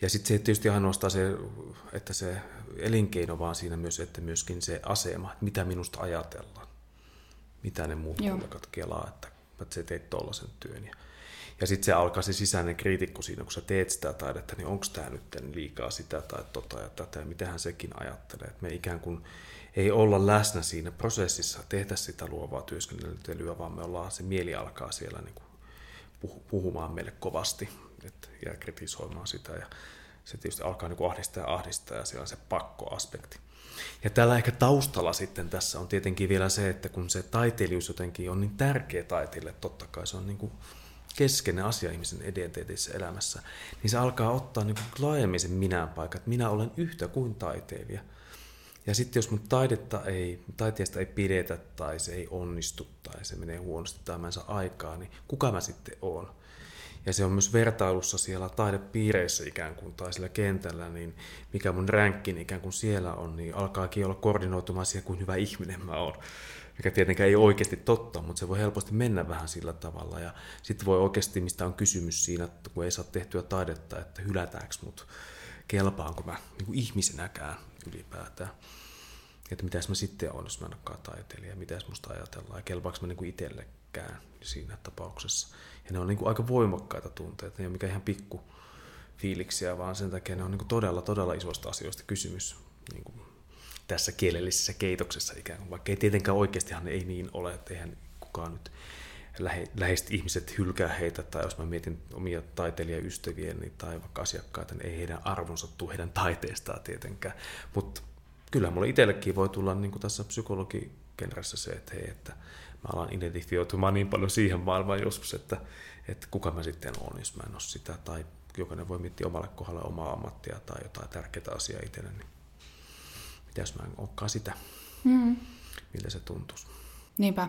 Ja sitten se tietysti ainoastaan se, että se elinkeino, vaan siinä myös, että myöskin se asema, että mitä minusta ajatellaan. Mitä ne muut kollegat kelaa, että, että se teet tuollaisen työn. Ja ja sitten se alkaa se sisäinen kriitikko siinä, kun sä teet sitä taidetta, niin onko tämä nyt liikaa sitä tai tota ja tätä, ja mitähän sekin ajattelee. Että me ikään kuin ei olla läsnä siinä prosessissa, tehdä sitä luovaa työskentelyä, vaan me ollaan, se mieli alkaa siellä niin kuin puhumaan meille kovasti että, ja kritisoimaan sitä. Ja se tietysti alkaa niin kuin ahdistaa ja ahdistaa, ja siellä on se pakkoaspekti. Ja tällä ehkä taustalla sitten tässä on tietenkin vielä se, että kun se taiteilijuus jotenkin on niin tärkeä taiteille, totta kai se on niin kuin keskeinen asia ihmisen identiteetissä elämässä, niin se alkaa ottaa niin laajemmin sen minä paikan, että minä olen yhtä kuin taiteilija. Ja sitten jos mun taidetta ei, taiteesta ei pidetä tai se ei onnistu tai se menee huonosti tai mä en saa aikaa, niin kuka mä sitten oon? Ja se on myös vertailussa siellä taidepiireissä ikään kuin tai sillä kentällä, niin mikä mun ränkkin ikään kuin siellä on, niin alkaakin olla koordinoitumaan siihen, kuin hyvä ihminen mä oon mikä tietenkään ei oikeasti totta, mutta se voi helposti mennä vähän sillä tavalla. Ja sitten voi oikeasti, mistä on kysymys siinä, että kun ei saa tehtyä taidetta, että hylätäänkö mut, kelpaanko mä niin kuin ihmisenäkään ylipäätään. että mitäs mä sitten on, jos mä en olekaan taiteilija, mitäs musta ajatellaan ja kelpaako mä niin itsellekään siinä tapauksessa. Ja ne on niin kuin aika voimakkaita tunteita, ne ei ole mikään ihan pikku fiiliksiä, vaan sen takia ne on niin kuin todella, todella isoista asioista kysymys niin kuin tässä kielellisessä keitoksessa ikään kuin, vaikka ei tietenkään oikeastihan ei niin ole, että eihän kukaan nyt lähe, läheiset ihmiset hylkää heitä, tai jos mä mietin omia taiteilijaystäviäni tai vaikka asiakkaita, niin ei heidän arvonsa tule heidän taiteestaan tietenkään. Mutta kyllä mulle itsellekin voi tulla niin kuin tässä psykologikenressä se, että hei, että mä alan identifioitumaan niin paljon siihen maailmaan joskus, että, että kuka mä sitten olen, jos mä en ole sitä, tai jokainen voi miettiä omalle kohdalle omaa ammattia tai jotain tärkeää asiaa itselle, niin mitä jos mä en olekaan sitä, mm. miltä se tuntuisi. Niinpä.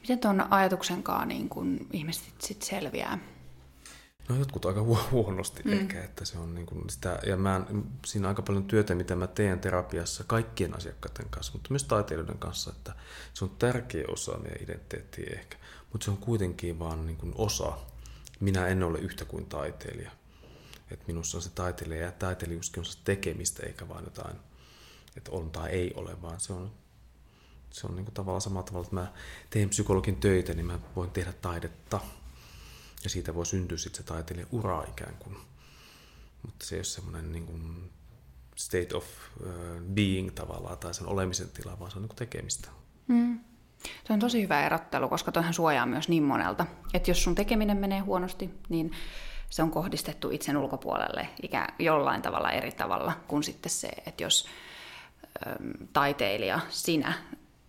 Miten tuon ajatuksenkaan niin kun ihmiset sit selviää? No jotkut aika huonosti mm. ehkä, että se on niin kuin sitä, ja mä, siinä on aika paljon työtä, mitä mä teen terapiassa kaikkien asiakkaiden kanssa, mutta myös taiteilijoiden kanssa, että se on tärkeä osa meidän identiteettiä ehkä, mutta se on kuitenkin vaan niin kuin osa. Minä en ole yhtä kuin taiteilija. Että minussa on se taiteilija ja taiteilijuuskin on se tekemistä, eikä vain jotain, että on tai ei ole, vaan se on se on niin kuin tavallaan samalla tavalla, että mä teen psykologin töitä, niin mä voin tehdä taidetta. Ja siitä voi syntyä sitten se taiteilijan ura ikään kuin. Mutta se ei ole semmoinen niin kuin state of being tavallaan tai sen olemisen tila, vaan se on niin kuin tekemistä. Mm. Se on tosi hyvä erottelu, koska toihan suojaa myös niin monelta. Että jos sun tekeminen menee huonosti, niin se on kohdistettu itsen ulkopuolelle ikään jollain tavalla eri tavalla kuin sitten se, että jos taiteilija, sinä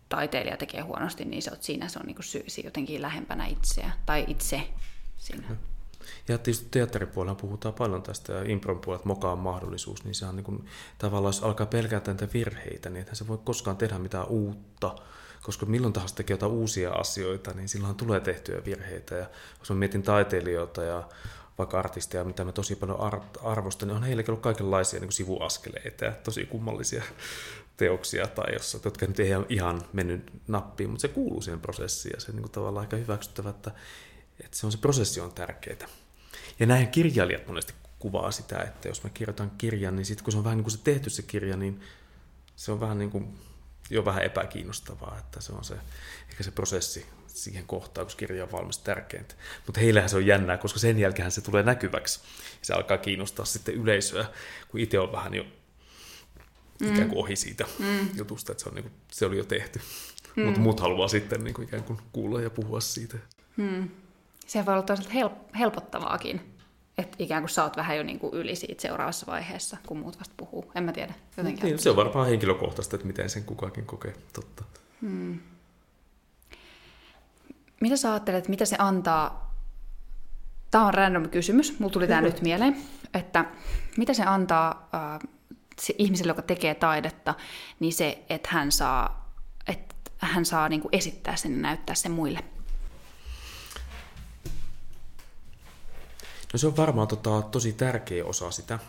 taiteilija tekee huonosti, niin se on siinä se on niin syysi jotenkin lähempänä itseä, tai itse siinä. Ja tietysti teatteripuolella puhutaan paljon tästä, ja impron puolella, mokaan mahdollisuus, niin se on niin kuin, tavallaan, jos alkaa pelkää näitä virheitä, niin että se voi koskaan tehdä mitään uutta, koska milloin tahansa tekee jotain uusia asioita, niin silloin tulee tehtyä virheitä. Ja jos mä mietin taiteilijoita ja vaikka artisteja, mitä mä tosi paljon arvostan, niin on heilläkin ollut kaikenlaisia niin sivuaskeleita ja tosi kummallisia teoksia tai jossa, jotka nyt ei ihan mennyt nappiin, mutta se kuuluu siihen prosessiin ja se niin kuin tavallaan aika hyväksyttävä, että, että se on se prosessi on tärkeää. Ja näin kirjailijat monesti kuvaa sitä, että jos mä kirjoitan kirjan, niin sitten kun se on vähän niin kuin se tehty se kirja, niin se on vähän niin kuin jo vähän epäkiinnostavaa, että se on se, ehkä se prosessi siihen kohtaan, kun kirja on valmis tärkeintä. Mutta heillähän se on jännää, koska sen jälkeen se tulee näkyväksi. Se alkaa kiinnostaa sitten yleisöä, kun itse on vähän jo mm. ikään kuin ohi siitä mm. jutusta, että se, on, niin kuin, se oli jo tehty. Mm. Mutta muut haluaa sitten niin kuin ikään kuin kuulla ja puhua siitä. Mm. Se voi olla toisaalta help- helpottavaakin, että ikään kuin sä oot vähän jo niin kuin yli siitä seuraavassa vaiheessa, kun muut vasta puhuu. En mä tiedä. Niin, se on varmaan henkilökohtaista, että miten sen kukakin kokee. Totta. Hmm. Mitä sä ajattelet, mitä se antaa? Tämä on random kysymys, mulla tuli tämä nyt mieleen, että mitä se antaa äh, se ihmiselle, joka tekee taidetta, niin se, että hän saa, että hän saa niin kuin esittää sen ja näyttää sen muille. No se on varmaan tota, tosi tärkeä osa sitä.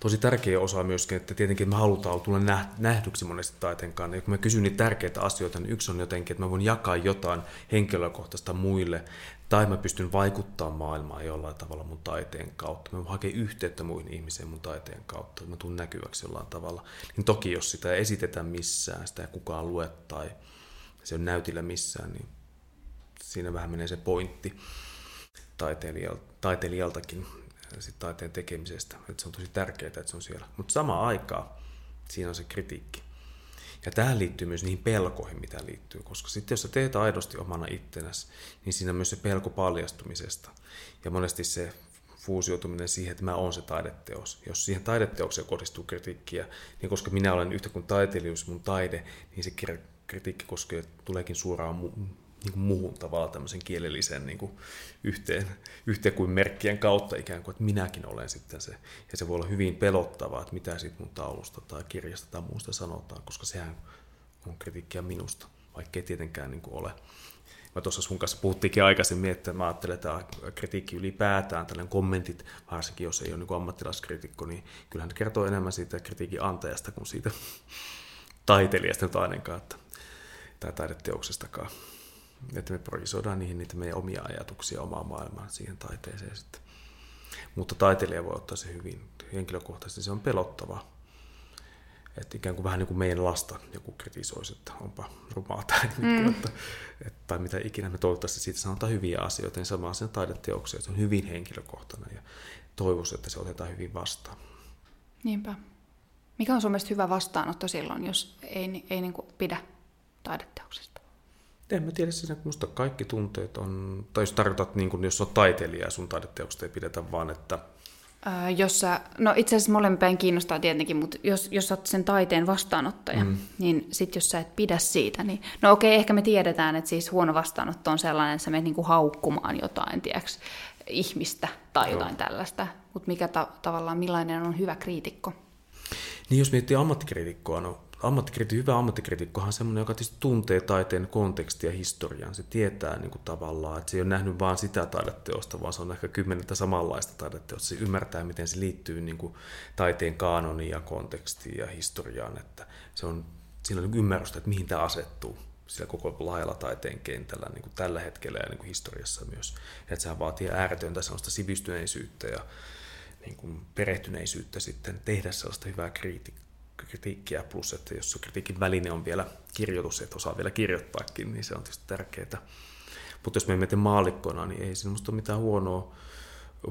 Tosi tärkeä osa myöskin, että tietenkin me halutaan tulla nähdyksi monesti taiteen kanssa. Ja kun mä kysyn niitä tärkeitä asioita, niin yksi on jotenkin, että mä voin jakaa jotain henkilökohtaista muille tai mä pystyn vaikuttamaan maailmaan jollain tavalla mun taiteen kautta. Mä hakea yhteyttä muihin ihmisiin mun taiteen kautta, mä tuun näkyväksi jollain tavalla. Niin toki jos sitä ei esitetä missään, sitä ei kukaan lue tai se on näytillä missään, niin siinä vähän menee se pointti taiteilijaltakin sit taiteen tekemisestä. Että se on tosi tärkeää, että se on siellä. Mutta samaan aikaan siinä on se kritiikki. Ja tähän liittyy myös niihin pelkoihin, mitä liittyy, koska sitten jos sä teet aidosti omana ittenäsi, niin siinä on myös se pelko paljastumisesta. Ja monesti se fuusioituminen siihen, että mä oon se taideteos. Jos siihen taideteokseen kohdistuu kritiikkiä, niin koska minä olen yhtä kuin taiteilijuus, mun taide, niin se kritiikki koskee, tuleekin suoraan niin kuin muuhun tavalla tämmöisen kielellisen niin kuin yhteen, yhteen kuin merkkien kautta ikään kuin, että minäkin olen sitten se. Ja se voi olla hyvin pelottavaa, että mitä sitten mun taulusta tai kirjasta tai muusta sanotaan, koska sehän on kritiikkiä minusta, vaikkei tietenkään niin kuin ole. Mä tuossa sun kanssa puhuttiinkin aikaisemmin, että mä ajattelen, että kritiikki ylipäätään, tällainen kommentit, varsinkin jos ei ole niin ammattilaiskritikko, niin kyllähän kertoo enemmän siitä kritiikin antajasta kuin siitä [LAUGHS] taiteilijasta nyt ainakaan, että, tai taideteoksestakaan että me projisoidaan niihin niitä meidän omia ajatuksia omaa maailmaan siihen taiteeseen sitten. Mutta taiteilija voi ottaa se hyvin henkilökohtaisesti, se on pelottavaa. Että ikään kuin vähän niin kuin meidän lasta joku kritisoisi, että onpa rumaa tai, mm. Niin että, että, tai mitä ikinä me toivottavasti siitä sanotaan hyviä asioita, niin sama asia taideteoksia, se on hyvin henkilökohtainen ja toivoisi, että se otetaan hyvin vastaan. Niinpä. Mikä on sun mielestä hyvä vastaanotto silloin, jos ei, ei niin kuin pidä taideteoksesta? En mä tiedä siinä, että musta kaikki tunteet on, tai jos tarkoitat, niin kun, jos on taiteilija ja sun taideteoksesta ei pidetä vaan, että Öö, jossa, no itse asiassa molempien kiinnostaa tietenkin, mutta jos, jos olet sen taiteen vastaanottaja, mm. niin sitten jos sä et pidä siitä, niin no okei, ehkä me tiedetään, että siis huono vastaanotto on sellainen, että sä menet niinku haukkumaan jotain, tiedäks, ihmistä tai Joo. jotain tällaista, mutta mikä ta- tavallaan, millainen on hyvä kriitikko? Niin jos miettii ammattikriitikkoa, no ammattikriti, hyvä ammattikriitikkohan on semmoinen, joka tietysti tuntee taiteen kontekstia ja historian. Se tietää niin kuin tavallaan, että se ei ole nähnyt vain sitä taideteosta, vaan se on ehkä kymmenettä samanlaista taideteosta. Se ymmärtää, miten se liittyy niin kuin taiteen kanoniin ja kontekstiin ja historiaan. Että se on, siinä on niin ymmärrystä, että mihin tämä asettuu sillä koko laajalla taiteen kentällä niin kuin tällä hetkellä ja niin kuin historiassa myös. Että sehän vaatii ääretöntä sellaista sivistyneisyyttä ja niin kuin perehtyneisyyttä sitten tehdä sellaista hyvää kriitikkoa kritiikkiä, plus että jos se kritiikin väline on vielä kirjoitus, että osaa vielä kirjoittaakin, niin se on tietysti tärkeää. Mutta jos me emme tee maallikkona, niin ei siinä ole mitään huonoa,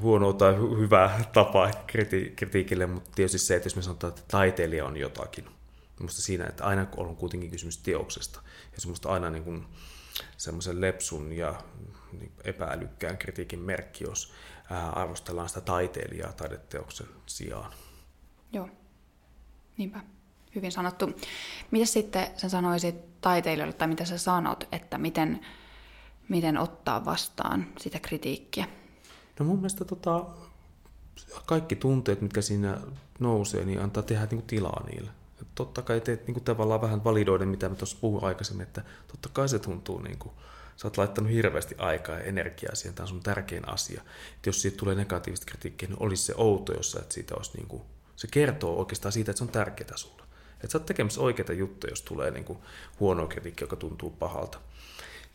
huonoa tai hy- hyvää tapaa kriti- kritiikille, mutta tietysti se, että jos me sanotaan, että taiteilija on jotakin, Minusta siinä, että aina on kuitenkin kysymys teoksesta. Ja semmoista aina niin semmoisen lepsun ja niin epäälykkään kritiikin merkki, jos arvostellaan sitä taiteilijaa taideteoksen sijaan. Joo. Niinpä, hyvin sanottu. Mitä sitten sä sanoisit taiteilijoille, tai mitä sä sanot, että miten, miten ottaa vastaan sitä kritiikkiä? No mun mielestä tota, kaikki tunteet, mitkä siinä nousee, niin antaa tehdä niin kuin tilaa niille. Et totta kai teet niin kuin tavallaan vähän validoiden, mitä mä tuossa puhuin aikaisemmin, että totta kai se tuntuu niin kuin, sä oot laittanut hirveästi aikaa ja energiaa siihen, tämä on sun tärkein asia. Et jos siitä tulee negatiivista kritiikkiä, niin olisi se outo, jos sä et siitä olisi niin kuin se kertoo oikeastaan siitä, että se on tärkeää sulle. Että sä oot tekemässä oikeita juttuja, jos tulee niin kuin huono kritiikki, joka tuntuu pahalta.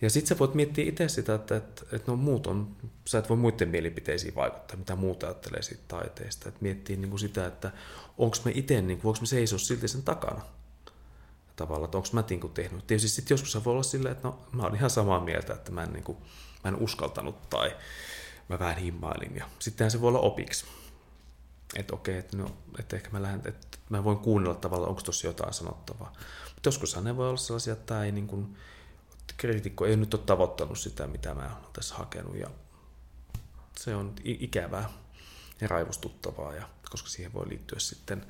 Ja sitten sä voit miettiä itse sitä, että, että, että no muut on, sä et voi muiden mielipiteisiin vaikuttaa, mitä muuta ajattelee siitä taiteesta. Että miettii niin kuin sitä, että onko me itse, niin voiko me seisoa silti sen takana tavalla, että onko mä niin kuin tehnyt. Tietysti sitten joskus se voi olla silleen, että no mä oon ihan samaa mieltä, että mä en, niin kuin, mä en uskaltanut tai mä vähän himmailin. Ja sittenhän se voi olla opiksi että okei, että no, että ehkä mä lähden, että mä voin kuunnella tavallaan, onko tuossa jotain sanottavaa. Mutta joskus ne voi olla sellaisia, että tämä ei niin kuin, kriitikko ei nyt ole tavoittanut sitä, mitä mä olen tässä hakenut. Ja se on ikävää ja raivostuttavaa, ja, koska siihen voi liittyä sitten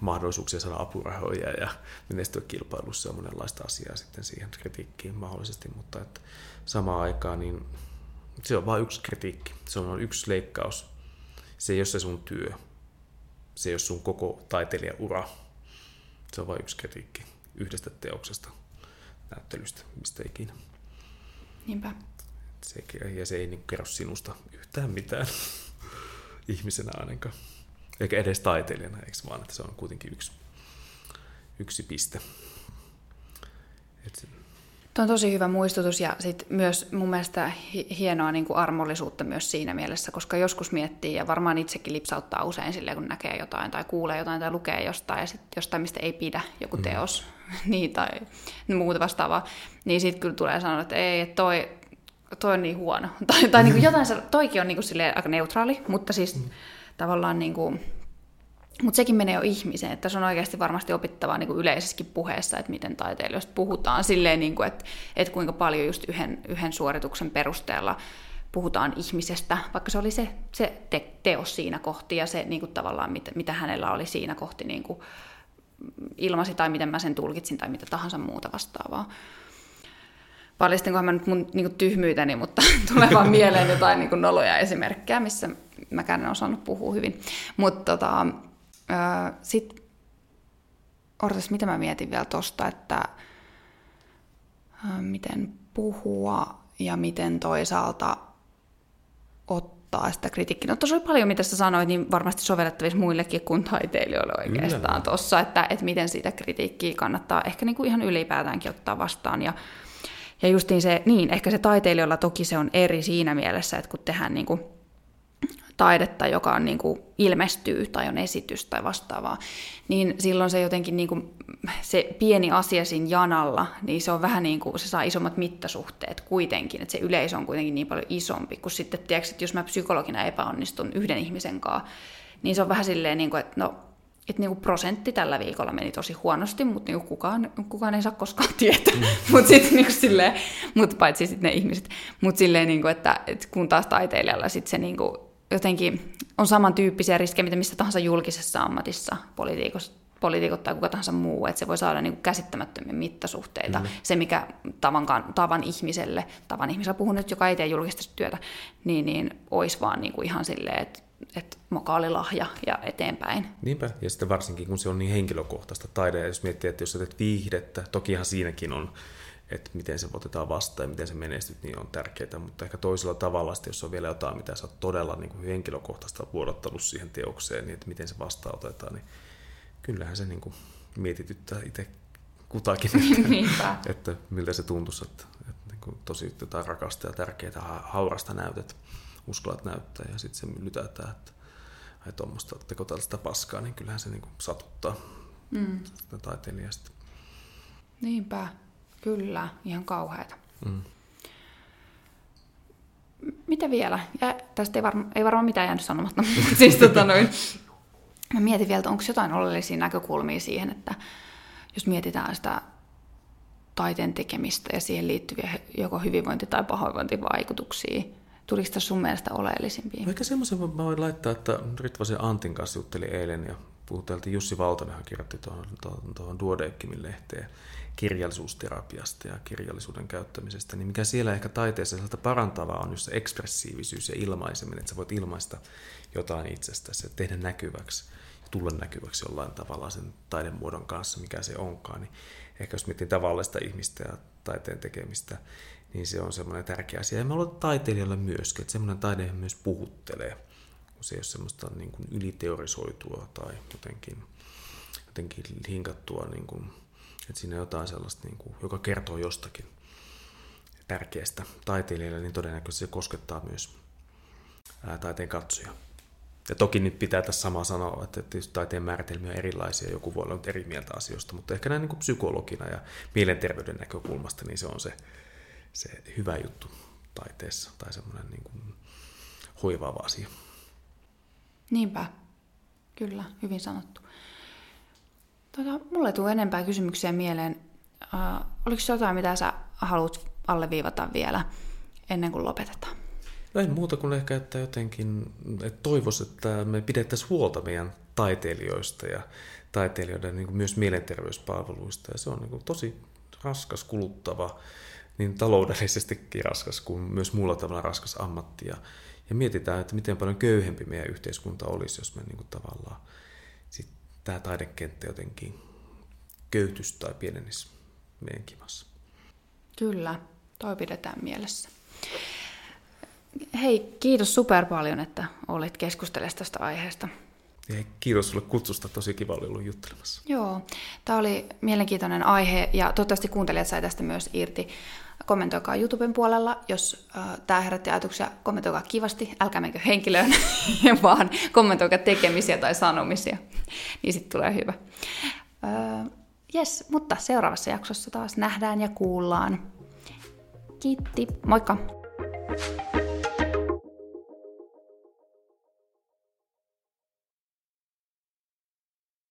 mahdollisuuksia saada apurahoja ja menestyä kilpailussa ja monenlaista asiaa sitten siihen kritiikkiin mahdollisesti, mutta että samaan aikaan niin se on vain yksi kritiikki, se on yksi leikkaus se ei ole se sun työ. Se ei ole sun koko taiteilijaura. Se on vain yksi kritiikki yhdestä teoksesta, näyttelystä, mistä ikinä. Niinpä. Se, ja se ei niin kerro sinusta yhtään mitään [LAUGHS] ihmisenä ainakaan. Eikä edes taiteilijana, eikö vaan, että se on kuitenkin yksi, yksi piste. Et Tuo on tosi hyvä muistutus ja sit myös mun mielestä hienoa niin kuin armollisuutta myös siinä mielessä, koska joskus miettii ja varmaan itsekin lipsauttaa usein silleen, kun näkee jotain tai kuulee jotain tai lukee jostain ja sitten jostain, mistä ei pidä joku mm. teos [LAUGHS] niin, tai muuta vastaavaa, niin sitten kyllä tulee sanoa, että ei, että toi, toi on niin huono. [LAUGHS] tai tai niin kuin jotain, toikin on niin kuin aika neutraali, mutta siis mm. tavallaan niin kuin, mutta sekin menee jo ihmiseen, että se on oikeasti varmasti opittavaa niin yleisessäkin puheessa, että miten taiteilijoista puhutaan silleen, niin kuin, että, että kuinka paljon just yhden, yhden suorituksen perusteella puhutaan ihmisestä, vaikka se oli se, se te, teos siinä kohti ja se niin kuin tavallaan, mitä, mitä hänellä oli siinä kohti niin kuin ilmasi tai miten mä sen tulkitsin tai mitä tahansa muuta vastaavaa. Paljastinkohan mä nyt mun niin kuin tyhmyyteni, mutta [LAUGHS] tulee vaan mieleen jotain niin kuin noloja esimerkkejä, missä mäkään en osannut puhua hyvin. Mutta tota, sitten, odotas, mitä mä mietin vielä tosta, että miten puhua ja miten toisaalta ottaa sitä kritiikkiä. No tuossa oli paljon, mitä sä sanoit, niin varmasti sovellettavissa muillekin kuin taiteilijoille oikeastaan tuossa, että, että miten siitä kritiikkiä kannattaa ehkä niin kuin ihan ylipäätäänkin ottaa vastaan. Ja, ja justiin se, niin, ehkä se taiteilijoilla toki se on eri siinä mielessä, että kun tehdään niin kuin taidetta, joka on niin kuin ilmestyy tai on esitys tai vastaavaa, niin silloin se jotenkin niin kuin, se pieni asia siinä janalla, niin se on vähän niin kuin, se saa isommat mittasuhteet kuitenkin, että se yleisö on kuitenkin niin paljon isompi, kuin sitten, tiedätkö, että jos mä psykologina epäonnistun yhden ihmisen kanssa, niin se on vähän silleen, niin kuin, että no, että niinku prosentti tällä viikolla meni tosi huonosti, mutta niinku kukaan, kukaan ei saa koskaan tietää. Mm. [LAUGHS] mutta sitten niinku silleen, mut paitsi sitten ne ihmiset. Mutta silleen, niinku, että, että kun taas taiteilijalla sit se niinku, jotenkin on samantyyppisiä riskejä, mitä missä tahansa julkisessa ammatissa, poliitikot tai kuka tahansa muu, että se voi saada niin kuin käsittämättömiä mittasuhteita. Mm. Se, mikä tavan, tavan ihmiselle, tavan ihmisellä puhun nyt, joka ei tee julkista työtä, niin, niin olisi vaan niin kuin ihan silleen, että että lahja ja eteenpäin. Niinpä, ja sitten varsinkin kun se on niin henkilökohtaista taide, jos miettii, että jos sä teet viihdettä, tokihan siinäkin on että miten se otetaan vastaan ja miten se menestyt, niin on tärkeää, mutta ehkä toisella tavalla, jos on vielä jotain, mitä sä oot todella niin kuin henkilökohtaista vuodattanut siihen teokseen, niin että miten se vastaanotetaan, niin kyllähän se niin kuin mietityttää itse kutakin, että, [LAUGHS] että miltä se tuntuisi, että, että niin kuin tosi jotain rakasta ja tärkeää haurasta näytet, uskallat näyttää ja sitten se lytätään, että ai tuommoista, teko tällaista paskaa, niin kyllähän se niin kuin satuttaa mm. taiteilijasta. Niinpä. Kyllä, ihan kauheita. Mm. Mitä vielä? Ja tästä ei, varma, ei varmaan mitään jäänyt sanomatta, [LAUGHS] siis tota noin, mä mietin vielä, onko jotain oleellisia näkökulmia siihen, että jos mietitään sitä taiteen tekemistä ja siihen liittyviä joko hyvinvointi- tai pahoinvointivaikutuksia, tuliko tässä sun mielestä oleellisimpia? Ehkä semmoisen mä voin laittaa, että Ritvasen Antin kanssa jutteli eilen ja puhuteltiin, Jussi Valtonenhan kirjoitti tuohon, tuohon, tuohon Duodeckimin lehteen kirjallisuusterapiasta ja kirjallisuuden käyttämisestä, niin mikä siellä ehkä taiteessa sieltä parantavaa on just se ekspressiivisyys ja ilmaiseminen, että sä voit ilmaista jotain itsestäsi ja tehdä näkyväksi ja tulla näkyväksi jollain tavalla sen taidemuodon kanssa, mikä se onkaan, niin ehkä jos miettii tavallista ihmistä ja taiteen tekemistä, niin se on semmoinen tärkeä asia. Ja mä luulen taiteilijalle myöskin, että semmoinen taide myös puhuttelee, se ei ole semmoista niin kuin yliteorisoitua tai jotenkin, jotenkin hinkattua niin kuin että siinä jotain sellaista, niin kuin, joka kertoo jostakin tärkeästä taiteilijalle, niin todennäköisesti se koskettaa myös ää, taiteen katsoja. Ja toki nyt pitää tässä samaa sanoa, että tietysti taiteen määritelmiä on erilaisia, joku voi olla eri mieltä asioista, mutta ehkä näin niin kuin psykologina ja mielenterveyden näkökulmasta, niin se on se, se hyvä juttu taiteessa tai semmoinen niin kuin hoivaava asia. Niinpä, kyllä, hyvin sanottu. Tota, mulle ei tule enempää kysymyksiä mieleen. Uh, oliko jotain, mitä sä haluat alleviivata vielä ennen kuin lopetetaan? No ei muuta kuin ehkä, että jotenkin että toivois, että me pidettäisiin huolta meidän taiteilijoista ja taiteilijoiden niin myös mielenterveyspalveluista. Ja se on niin kuin tosi raskas, kuluttava, niin taloudellisestikin raskas kuin myös muulla tavalla raskas ammatti. Ja, ja mietitään, että miten paljon köyhempi meidän yhteiskunta olisi, jos me niin kuin tavallaan tämä taidekenttä jotenkin köytys tai pienenisi meidän kimassa. Kyllä, toi pidetään mielessä. Hei, kiitos super paljon, että olit keskustelemassa tästä aiheesta. Hei, kiitos sulle kutsusta, tosi kiva oli ollut juttelemassa. Joo, tämä oli mielenkiintoinen aihe ja toivottavasti kuuntelijat sai tästä myös irti. Kommentoikaa YouTuben puolella, jos äh, tämä herätti ajatuksia, kommentoikaa kivasti, älkää menkö henkilöön, [LAUGHS] vaan kommentoikaa tekemisiä tai sanomisia, niin sitten tulee hyvä. Äh, yes, mutta seuraavassa jaksossa taas nähdään ja kuullaan. Kiitti, moikka!